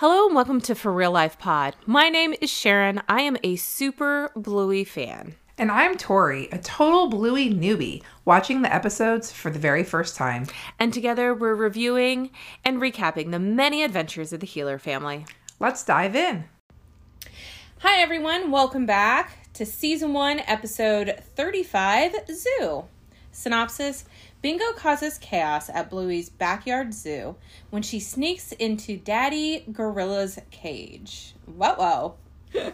Hello and welcome to For Real Life Pod. My name is Sharon. I am a super Bluey fan. And I'm Tori, a total Bluey newbie, watching the episodes for the very first time. And together we're reviewing and recapping the many adventures of the Heeler family. Let's dive in. Hi, everyone. Welcome back to season one, episode 35 Zoo. Synopsis Bingo causes chaos at Bluey's backyard zoo when she sneaks into Daddy Gorilla's cage. Whoa, whoa.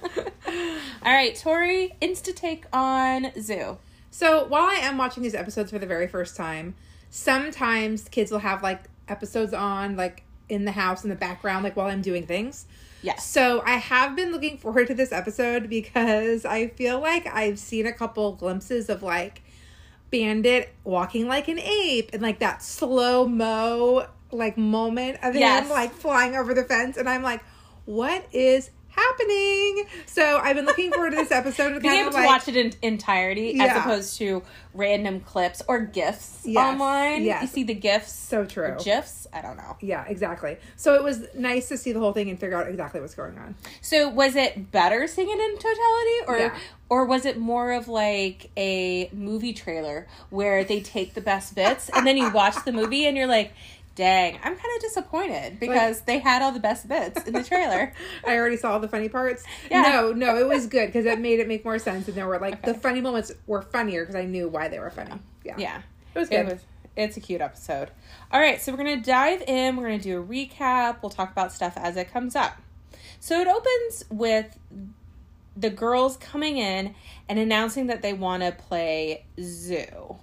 All right, Tori, insta take on Zoo. So while I am watching these episodes for the very first time, sometimes kids will have like episodes on, like in the house in the background, like while I'm doing things. Yes. So I have been looking forward to this episode because I feel like I've seen a couple glimpses of like Bandit walking like an ape and like that slow mo like moment of Yes. him like flying over the fence, and I'm like, what is happening? So I've been looking forward to this episode Being able to like watch it in entirety as opposed to random clips or GIFs Yes, online. yes. You see the GIFs. so true. GIFs? I don't know. Yeah, exactly. So it was nice to see the whole thing and figure out exactly what's going on. So was it better seeing it in totality or Yeah. or was it more of like a movie trailer where they take the best bits and then you watch the movie and you're like, "Dang, I'm kind of disappointed because they had all the best bits in the trailer." I already saw all the funny parts. Yeah. No, no, it was good because it made it make more sense, and there were like the funny moments were funnier because I knew why they were funny. Yeah, yeah. it was good. It was it's a cute episode. All right, so we're going to dive in, we're going to do a recap, we'll talk about stuff as it comes up. So it opens with the girls coming in and announcing that they want to play zoo.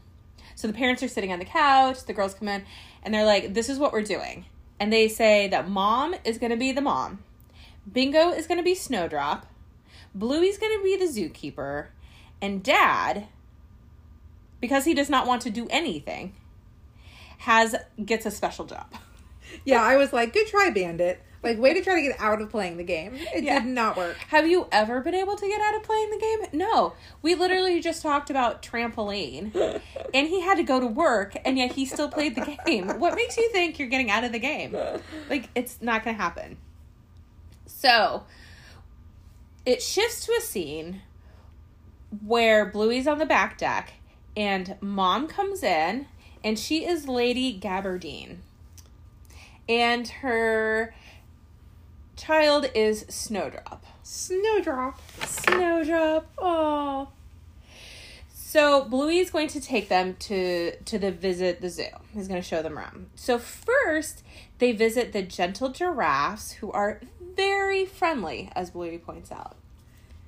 So the parents are sitting on the couch, the girls come in, and they're like, This is what we're doing. And they say that mom is going to be the mom, Bingo is going to be Snowdrop, Bluey's going to be the zookeeper, and dad, because he does not want to do anything, has gets a special job. yeah, I was like, good try, Bandit. Like, way to try to get out of playing the game. It Yeah. did not work. Have you ever been able to get out of playing the game? No. We literally just talked about trampoline and he had to go to work and yet he still played the game. What makes you think you're getting out of the game? Like, it's not going to happen. So, it shifts to a scene where Bluey's on the back deck and mom comes in and she is Lady Gabardine. And her child is Snowdrop. Snowdrop. Snowdrop. Oh. So Bluey's going to take them to to the visit the zoo. He's going to show them around. So first, they visit the gentle giraffes, who are very friendly, as Bluey points out.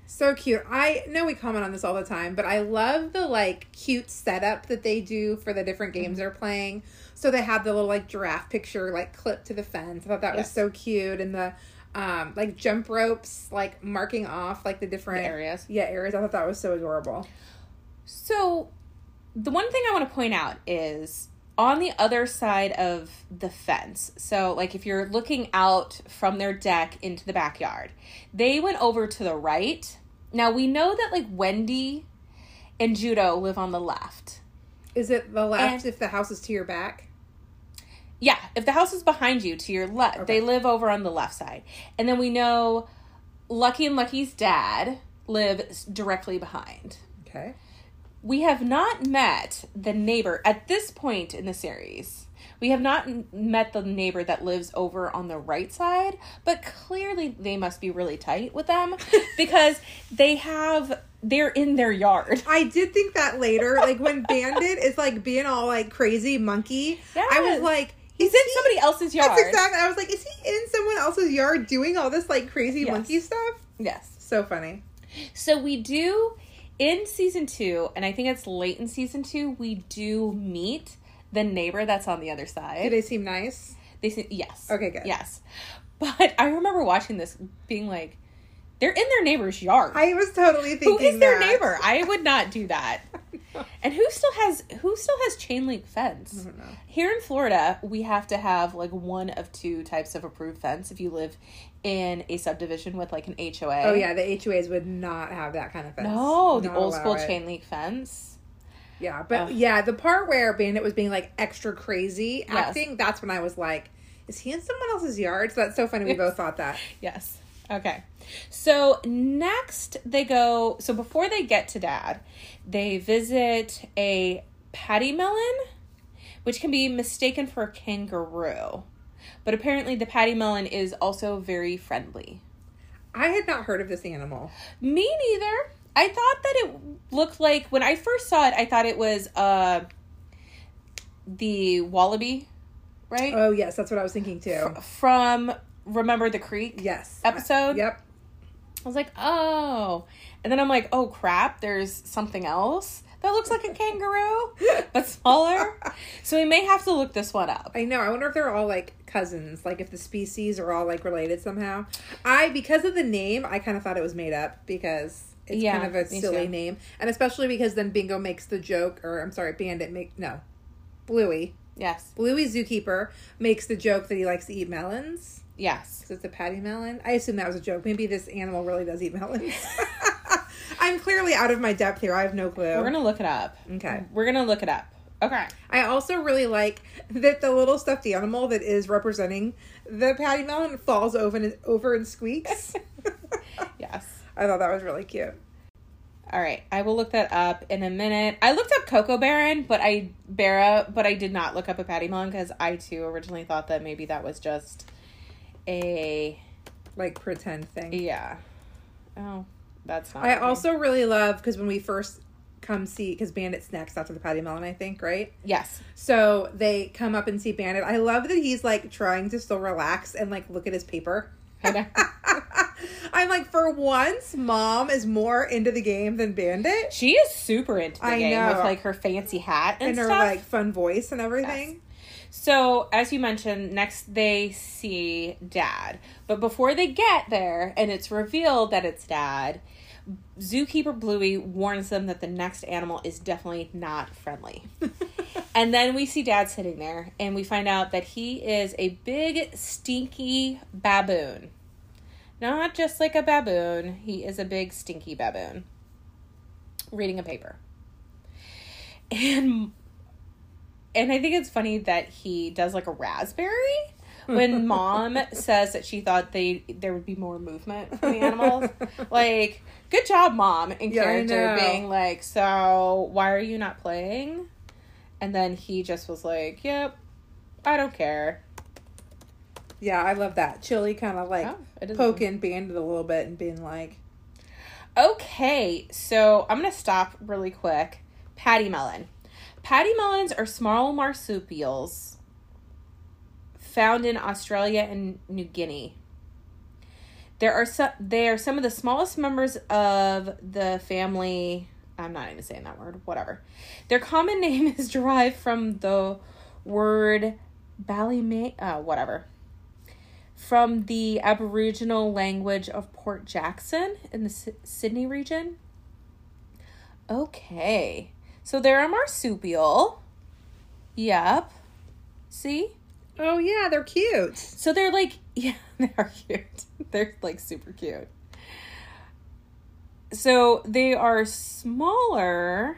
So cute. I know we comment on this all the time, but I love the like cute setup that they do for the different Mm-hmm. games they're playing. So they have the little like giraffe picture like clipped to the fence. I thought that was so cute, and the um like jump ropes like marking off like the different The areas. Yeah, areas. I thought that was so adorable. So, the one thing I want to point out is on the other side of the fence. So, like if you're looking out from their deck into the backyard, they went over to the right. Now, we know that like Wendy and Judo live on the left. Is it the left And- if the house is to your back? Yeah, if the house is behind you to your left, Okay. they live over on the left side. And then we know Lucky and Lucky's dad live directly behind. Okay. we have not met the neighbor at this point in the series. We have not met the neighbor that lives over on the right side, but clearly they must be really tight with them because they have they're in their yard. I did think that later, like when Bandit is like being all like crazy monkey. I was like, He's in somebody else's yard. That's exactly. I was like, is he in someone else's yard doing all this like crazy Yes. monkey stuff? Yes. So funny. So we do in season 2, and I think it's late in season 2, we do meet the neighbor that's on the other side. Did they seem nice? They say yes. Okay, good. Yes. But I remember watching this being like, they're in their neighbor's yard. I was totally thinking. who is their neighbor? I would not do that. And who still has who still has chain link fence? I don't know. Here in Florida, we have to have like one of two types of approved fence if you live in a subdivision with like an HOA. Oh yeah, the HOAs would not have that kind of fence. No, the Not old school it. chain link fence. Yeah, but Ugh. yeah, the part where Bandit was being like extra crazy Yes. acting, that's when I was like, is he in someone else's yard? So that's so funny. We both thought that. Yes. Okay. So next they go. So before they get to dad, they visit a pademelon, which can be mistaken for a kangaroo. But apparently, the pademelon is also very friendly. I had not heard of this animal. Me neither. I thought that it looked like when I first saw it, I thought it was uh the wallaby, right? Oh yes, that's what I was thinking too. From Remember the Creek Yes. episode. Yep. I was like, oh. And then I'm like, oh crap, there's something else that looks like a kangaroo, but smaller. So we may have to look this one up. I know. I wonder if they're all like cousins, like if the species are all like related somehow. I because of the name, I kind of thought it was made up because it's Yeah, kind of a silly too. name, and especially because then Bingo makes the joke, or I'm sorry, Bandit make no, Bluey, Yes. Bluey Zookeeper makes the joke that he likes to eat melons. Yes. It's a pademelon. I assume that was a joke. Maybe this animal really does eat melons. I'm clearly out of my depth here. I have no clue. We're going to look it up. Okay. We're going to look it up. Okay. I also really like that the little stuffed animal that is representing the pademelon falls over and, over and squeaks. Yes. I thought that was really cute. All right, I will look that up in a minute. I looked up Cocoa Baron, but I Bara, but I did not look up a pademelon because I too originally thought that maybe that was just a Like pretend thing. yeah. Oh, that's not. I right. also really love because when we first come see because Bandit's next after the pademelon, I think, right? yes, So they come up and see Bandit. I love that he's like trying to still relax and like look at his paper. I'm like, for once, mom is more into the game than Bandit. she is super into the I game know. with like her fancy hat and, And her stuff. like fun voice and everything. So, as you mentioned, next they see dad. But before they get there and it's revealed that it's dad, zookeeper Bluey warns them that the next animal is definitely not friendly. and then we see dad sitting there and we find out that he is a big, stinky baboon. Not just like a baboon, he is a big, stinky baboon reading a paper. And and I think it's funny that he does like a raspberry when mom says that she thought they there would be more movement from the animals. like, good job, mom, in Yeah, character being like, so why are you not playing? And then he just was like, Yep, I don't care. Yeah, I love that. Chili kind of like Oh, poking Bandit a little bit and being like, Okay, so I'm gonna stop really quick. Pademelon. Pademelons are small marsupials found in Australia and New Guinea. There are some. They are some of the smallest members of the family. I'm not even saying that word. Whatever. Their common name is derived from the word Ballymay. Uh, whatever from the Aboriginal language of Port Jackson in the Sy- Sydney region. Okay. So they're a marsupial. Yep. See? "Oh yeah, they're cute." So they're like, yeah, they are cute. They're like super cute. So they are smaller.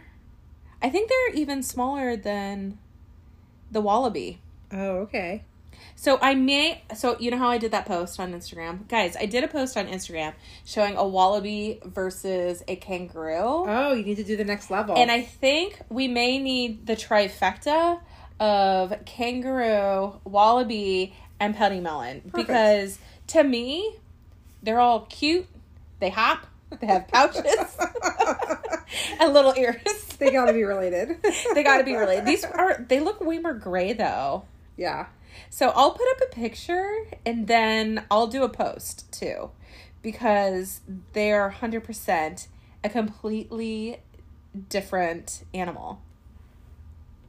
I think they're even smaller than the wallaby. Oh, okay. So I may so you know how I did that post on Instagram? Guys, I did a post on Instagram showing a wallaby versus a kangaroo. Oh, you need to do the next level. And I think we may need the trifecta of kangaroo, wallaby, and pademelon because to me, they're all cute. They hop. They have pouches and little ears. they got to be related. they got to be related. These are they look way more gray though. yeah. So I'll put up a picture and then I'll do a post too because they're 100% a completely different animal.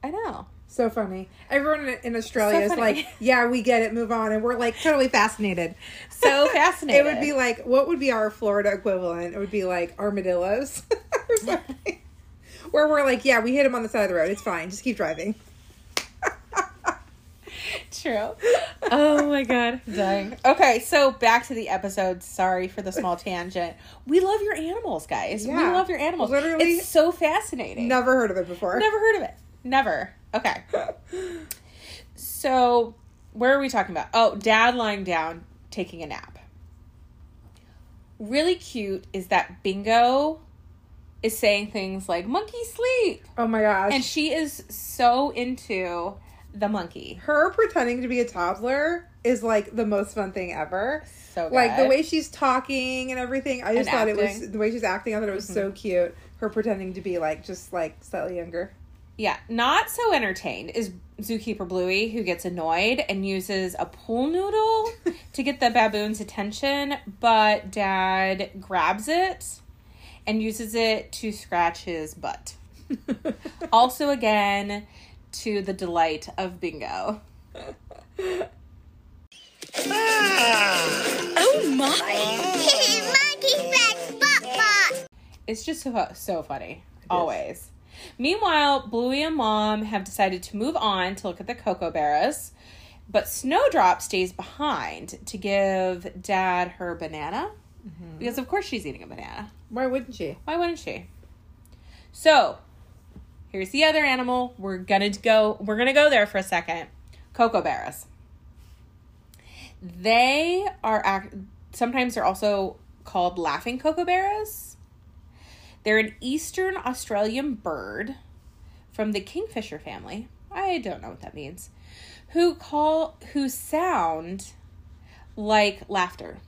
I know. So funny. Everyone in- in Australia So is like, "Yeah, we get it. Move on." And we're like totally fascinated. So fascinated. It would be like, what would be our Florida equivalent? It would be like armadillos or something. Where we're like, yeah, we hit him on the side of the road. It's fine. Just keep driving. True. Oh my god. Dying. Okay, so back to the episode. Sorry for the small tangent. We love your animals, guys. We love your animals. Literally- It's so fascinating. Never heard of it before. Never heard of it. Never. Okay. So where are we talking about? Oh, dad lying down taking a nap. Really cute is that Bingo is saying things like monkey sleep. Oh my gosh. And she is so into the monkey. her pretending to be a toddler is like the most fun thing ever. So good. Like the way she's talking and everything. I just And thought it was. Mm-hmm. the way she's acting. I thought it was so cute. Her pretending to be like just like slightly younger. Yeah, not so entertained is zookeeper Bluey, who gets annoyed and uses a pool noodle to get the baboon's attention, but dad grabs it and uses it to scratch his butt. Also, again, to the delight of Bingo. Ah! Oh my! Monkey Rex Bot Bot! It's just so, so funny, always. Meanwhile, Bluey and Mom have decided to move on to look at the Kookaburras, but Snowdrop stays behind to give Dad her banana. Mm-hmm. Because, of course, she's eating a banana. Why wouldn't she? Why wouldn't she? So, here's the other animal. We're gonna go. We're gonna go there for a second. Kookaburras. They are. Sometimes they're also called laughing kookaburras. They're an eastern Australian bird from the kingfisher family. I don't know what that means. Who call who sound like laughter.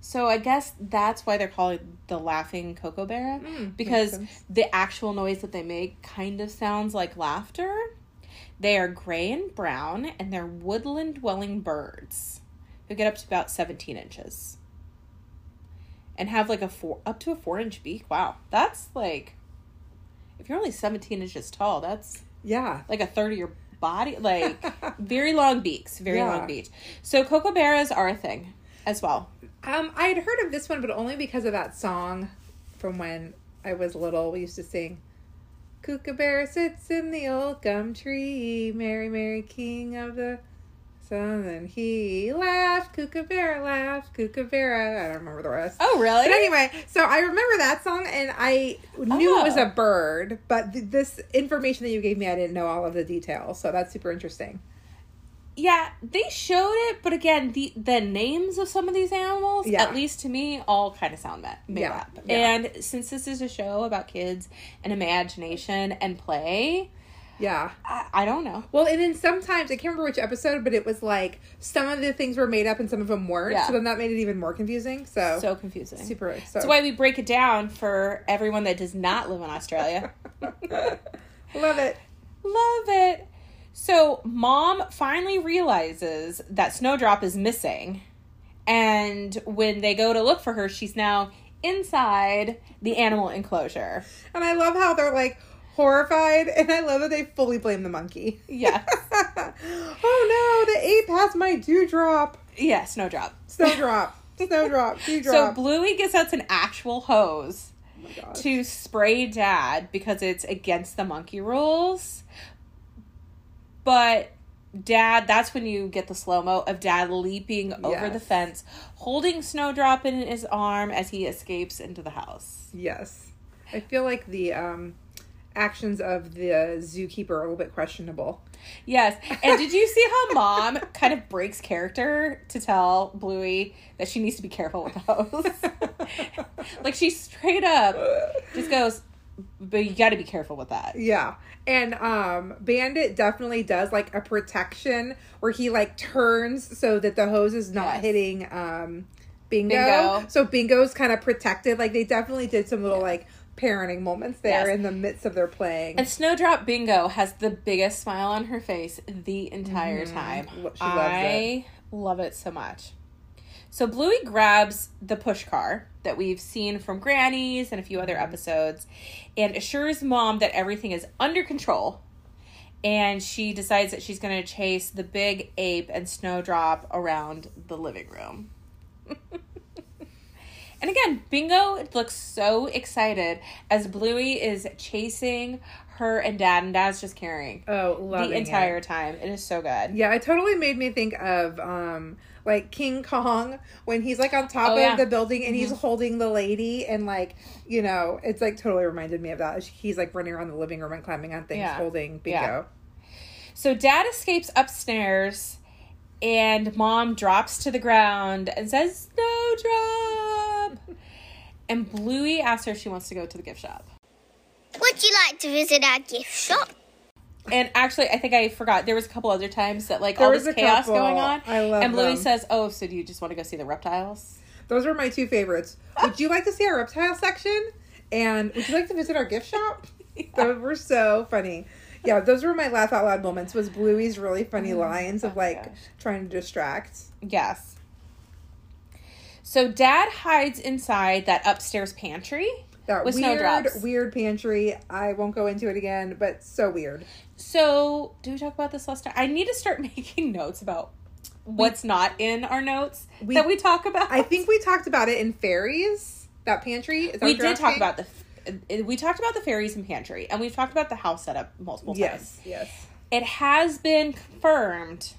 So I guess that's why they're called the laughing kookaburra Mm, because the actual noise that they make kind of sounds like laughter. They are gray and brown and they're woodland dwelling birds who get up to about 17 inches and have like a four up to a four inch beak. Wow, that's like if you're only 17 inches tall, that's Yeah. like a third of your body. Like very long beaks, very Yeah. long beaks. So kookaburras are a thing as well. Um, I had heard of this one, but only because of that song from when I was little. We used to sing, "Kookaburra sits in the old gum tree, Mary, Mary, King of the Sun." And he laughed, Kookaburra laughed, Kookaburra. I don't remember the rest. Oh, really? But anyway, so I remember that song, and I knew it was Oh. a bird, but th- this information that you gave me, I didn't know all of the details. So that's super interesting. Yeah, they showed it, but again, the the names of some of these animals, Yeah. at least to me, all kind of sound ma- made Yeah, up. yeah. And since this is a show about kids and imagination and play, Yeah. I, I don't know. Well, and then sometimes I can't remember which episode, but it was like some of the things were made up and some of them weren't. Yeah. So then that made it even more confusing. So, So confusing. super. So That's why we break it down for everyone that does not live in Australia. love it. Love it. So, mom finally realizes that Snowdrop is missing. And when they go to look for her, she's now inside the animal enclosure. And I love how they're like horrified, and I love that they fully blame the monkey. Yes. oh no, the ape has my dewdrop. Yeah, Snowdrop. Snowdrop. Snowdrop. Dewdrop. So Bluey gets out an actual hose oh to spray Dad because it's against the monkey rules. But Dad, that's when you get the slow mo of Dad leaping over Yes. the fence, holding Snowdrop in his arm as he escapes into the house. Yes. I feel like the um, actions of the zookeeper are a little bit questionable. Yes. And did you see how mom kind of breaks character to tell Bluey that she needs to be careful with the hose? like she straight up just goes, but you got to be careful with that. Yeah. And um Bandit definitely does like a protection where he like turns so that the hose is not Yes. hitting um Bingo. Bingo. So Bingo's kind of protected. Like they definitely did some little like parenting moments there Yes. in the midst of their playing. And Snowdrop Bingo has the biggest smile on her face the entire time. Lo- she loves I love it so much. So Bluey grabs the push car that we've seen from Granny's and a few other episodes and assures mom that everything is under control. And she decides that she's going to chase the big ape and Snowdrop around the living room. And again, Bingo looks so excited as Bluey is chasing her and Dad, and Dad's just carrying oh, the it. entire time. It is so good. Yeah, it totally made me think of um like King Kong when he's like on top Oh, of yeah. the building and he's mm-hmm. holding the lady and like you know it's like totally reminded me of that. He's like running around the living room and climbing on things, Yeah. holding Bingo. Yeah. So Dad escapes upstairs, and mom drops to the ground and says, Snowdrop. and Bluey asks her if she wants to go to the gift shop. Would you like to visit our gift shop? And actually, I think I forgot. There was a couple other times that like There all was this chaos couple. going on. I love And Bluey them. says, "Oh, so do you just want to go see the reptiles?" Those were my two favorites. Would you like to see our reptile section? And would you like to visit our gift shop? Those were so funny. Yeah, those were my laugh out loud moments. Was Bluey's really funny mm, lines of Oh, like gosh. trying to distract. Yes. So Dad hides inside that upstairs pantry That with weird, weird pantry. I won't go into it again, but so weird. So, do we talk about this last time? I need to start making notes about what's not in our notes We- that we talk about. I think we talked about it in fairies. That pantry. Is that we did talk about the. uh, We talked about the fairies and pantry, and we've talked about the house setup multiple times. Yes, yes. It has been confirmed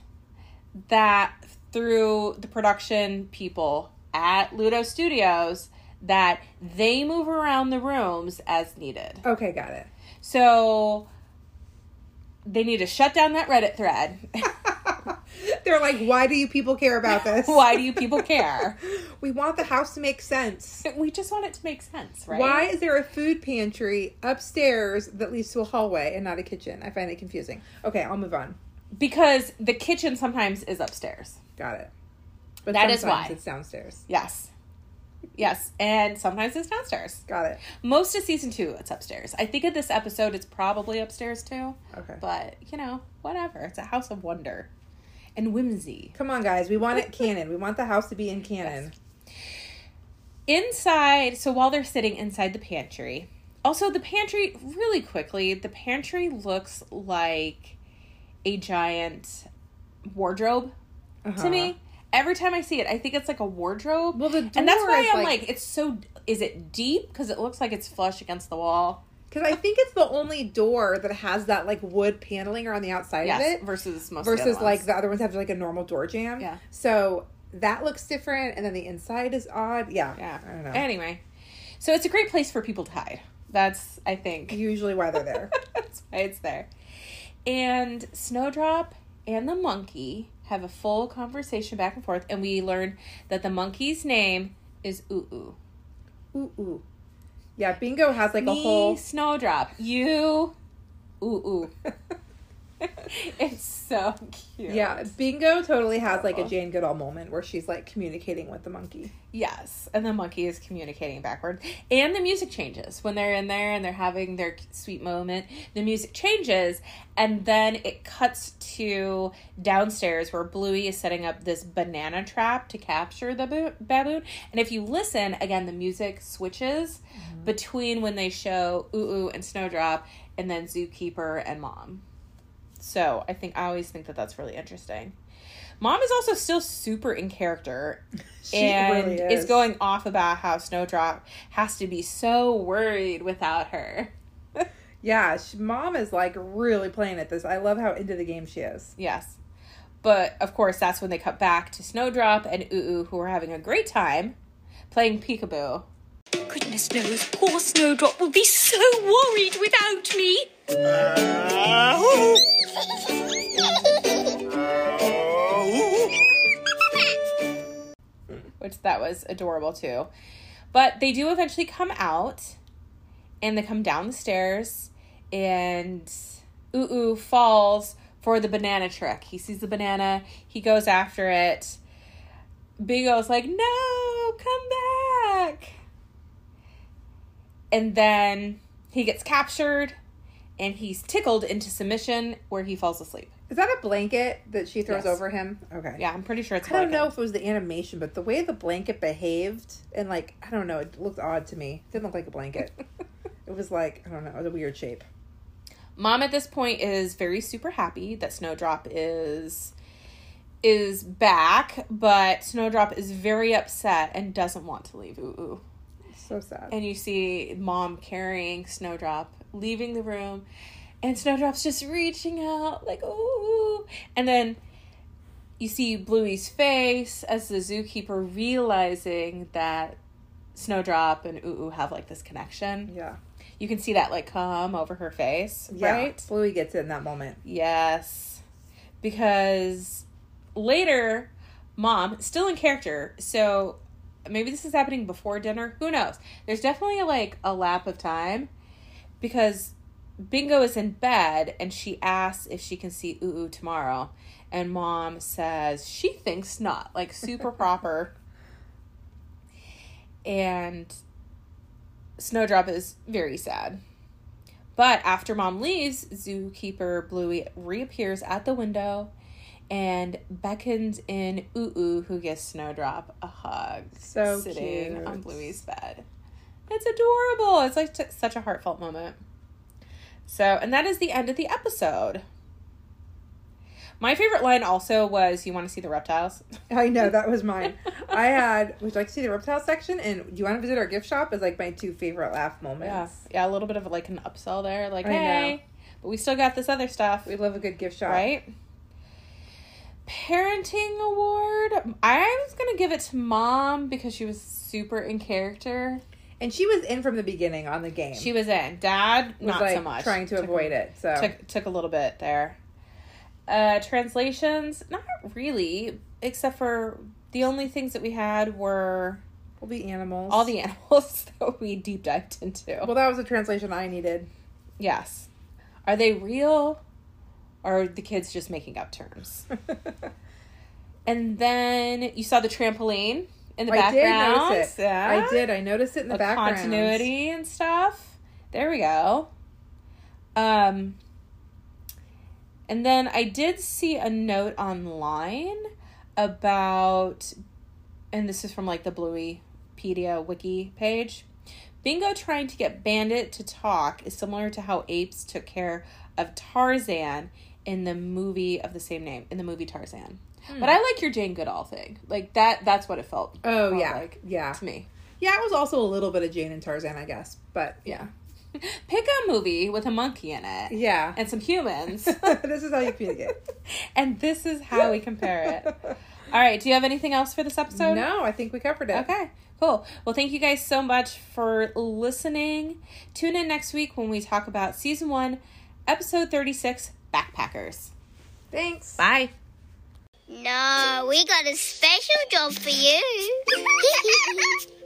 that through the production people at Ludo Studios that they move around the rooms as needed. Okay, got it. So they need to shut down that Reddit thread. They're like, why do you people care about this? Why do you people care? We want the house to make sense. We just want it to make sense, right? Why is there a food pantry upstairs that leads to a hallway and not a kitchen? I find it confusing. Okay, I'll move on. Because the kitchen sometimes is upstairs. Got it. But That is sometimes why. it's downstairs. Yes. Yes. And sometimes it's downstairs. Got it. Most of season two, it's upstairs. I think in this episode, it's probably upstairs too. Okay. But, you know, whatever. It's a house of wonder and whimsy. Come on, guys. We want it canon. We want the house to be in canon. Inside, so while they're sitting inside the pantry, also the pantry, really quickly, the pantry looks like a giant wardrobe Uh-huh. to me. Every time I see it, I think it's like a wardrobe. Well, the and that's door why is I'm like- like, it's so. Is it deep? Because it looks like it's flush against the wall. Because I think it's the only door that has that like wood paneling around the outside Yes. of it. Versus most the versus other like the other ones have like a normal door jam. Yeah. So that looks different, and then the inside is odd. Yeah. Yeah. I don't know. Anyway, so it's a great place for people to hide. That's I think Usually why they're there. That's why it's there. And Snowdrop and the monkey have a full conversation back and forth, and we learn that the monkey's name is Ooh Ooh. ooh ooh. Yeah, Bingo has like a whole. Snowdrop. You, Ooh Ooh. it's so cute. Yeah, Bingo totally has like a Jane Goodall moment where she's like communicating with the monkey. Yes, and the monkey is communicating backward, and the music changes when they're in there and they're having their sweet moment. The music changes, and then it cuts to downstairs where Bluey is setting up this banana trap to capture the baboon. And if you listen again, the music switches mm-hmm. between when they show Ooh Ooh and Snowdrop, and then Zookeeper and Mom. So I think I always think that that's really interesting. Mom is also still super in character She and really is. is. going off about how Snowdrop has to be so worried without her. Yeah, she, mom is like really playing at this. I love how into the game she is. yes. But of course, that's when they cut back to Snowdrop and Ooh, who are having a great time playing peekaboo. Goodness knows, poor Snowdrop will be so worried without me. which that was adorable too. But they do eventually come out and they come down the stairs and Ooh falls for the banana trick. He sees the banana, he goes after it. Bingo's like, no, come back. And then he gets captured and he's tickled into submission where he falls asleep. Is that a blanket that she throws Yes. over him? Okay. Yeah, I'm pretty sure it's I don't know if it was the animation, but the way the blanket behaved and like I don't know, it looked odd to me. It didn't look like a blanket. it was like I don't know, it was a weird shape. Mom at this point is very super happy that Snowdrop is is back, but Snowdrop is very upset and doesn't want to leave Ooh Ooh. So sad. And you see Mom carrying Snowdrop, leaving the room, and Snowdrop's just reaching out like ooh. And then you see Bluey's face as the zookeeper realizing that Snowdrop and Ooh Ooh have like this connection. yeah. You can see that like come over her face, Yeah. right? Bluey gets it in that moment. Yes. Because later, mom, still in character, so maybe this is happening before dinner. Who knows? There's definitely like a lap of time because Bingo is in bed and she asks if she can see Ooh Ooh tomorrow. And mom says she thinks not, like super proper. And Snowdrop is very sad. But after mom leaves, zookeeper Bluey reappears at the window and beckons in Ooh who gives Snowdrop a hug, So sitting cute. on Bluey's bed. It's adorable. It's like t- such a heartfelt moment. So, and that is the end of the episode. My favorite line also was, "You want to see the reptiles?" I know that was mine. I had. Would you like to see the reptile section? And do you want to visit our gift shop? Is like my two favorite laugh moments. yeah, yeah, a little bit of like an upsell there. Like, I know. hey, but we still got this other stuff. We love a good gift shop, right? Parenting award. I was gonna give it to mom because she was super in character. And she was in from the beginning on the game. She was in. Dad, was not like so much. trying to Took avoid a, it. So Took took a little bit there. Uh, translations, not really, except for the only things that we had were all the animals. all the animals that we deep dived into. Well, that was a translation I needed. yes, are they real, or are the kids just making up terms? And then you saw the trampoline in the I did background. notice it. Yeah. I did. I noticed it in the, the background. continuity and stuff. There we go. Um, and then I did see a note online about, and this is from like the Blueypedia wiki page. Bingo trying to get Bandit to talk is similar to how apes took care of Tarzan in the movie of the same name, in the movie Tarzan. Hmm. But I like your Jane Goodall thing. Like that that's what it felt. Oh yeah, like yeah, to me. yeah. It was also a little bit of Jane and Tarzan, I guess. But Yeah. Pick a movie with a monkey in it yeah, and some humans. this is how you communicate. and this is how we compare it. All right. Do you have anything else for this episode? no, I think we covered it. Okay. Cool. Well, thank you guys so much for listening. Tune in next week when we talk about season one, episode 36 Backpackers. Thanks. Bye. No, we got a special job for you.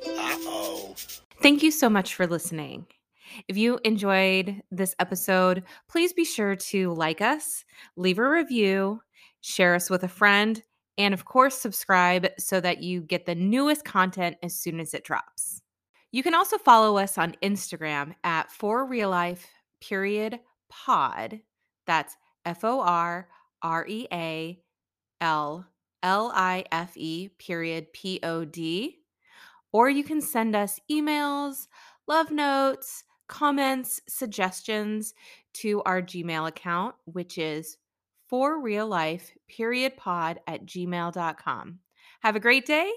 Thank you so much for listening. If you enjoyed this episode, please be sure to like us, leave a review, share us with a friend, and of course, subscribe so that you get the newest content as soon as it drops. You can also follow us on Instagram at for real life period pod. That's F O R R E A L L I F E period P O D or you can send us emails, love notes, comments, suggestions to our Gmail account, which is for real life period pod at gmail.com. Have a great day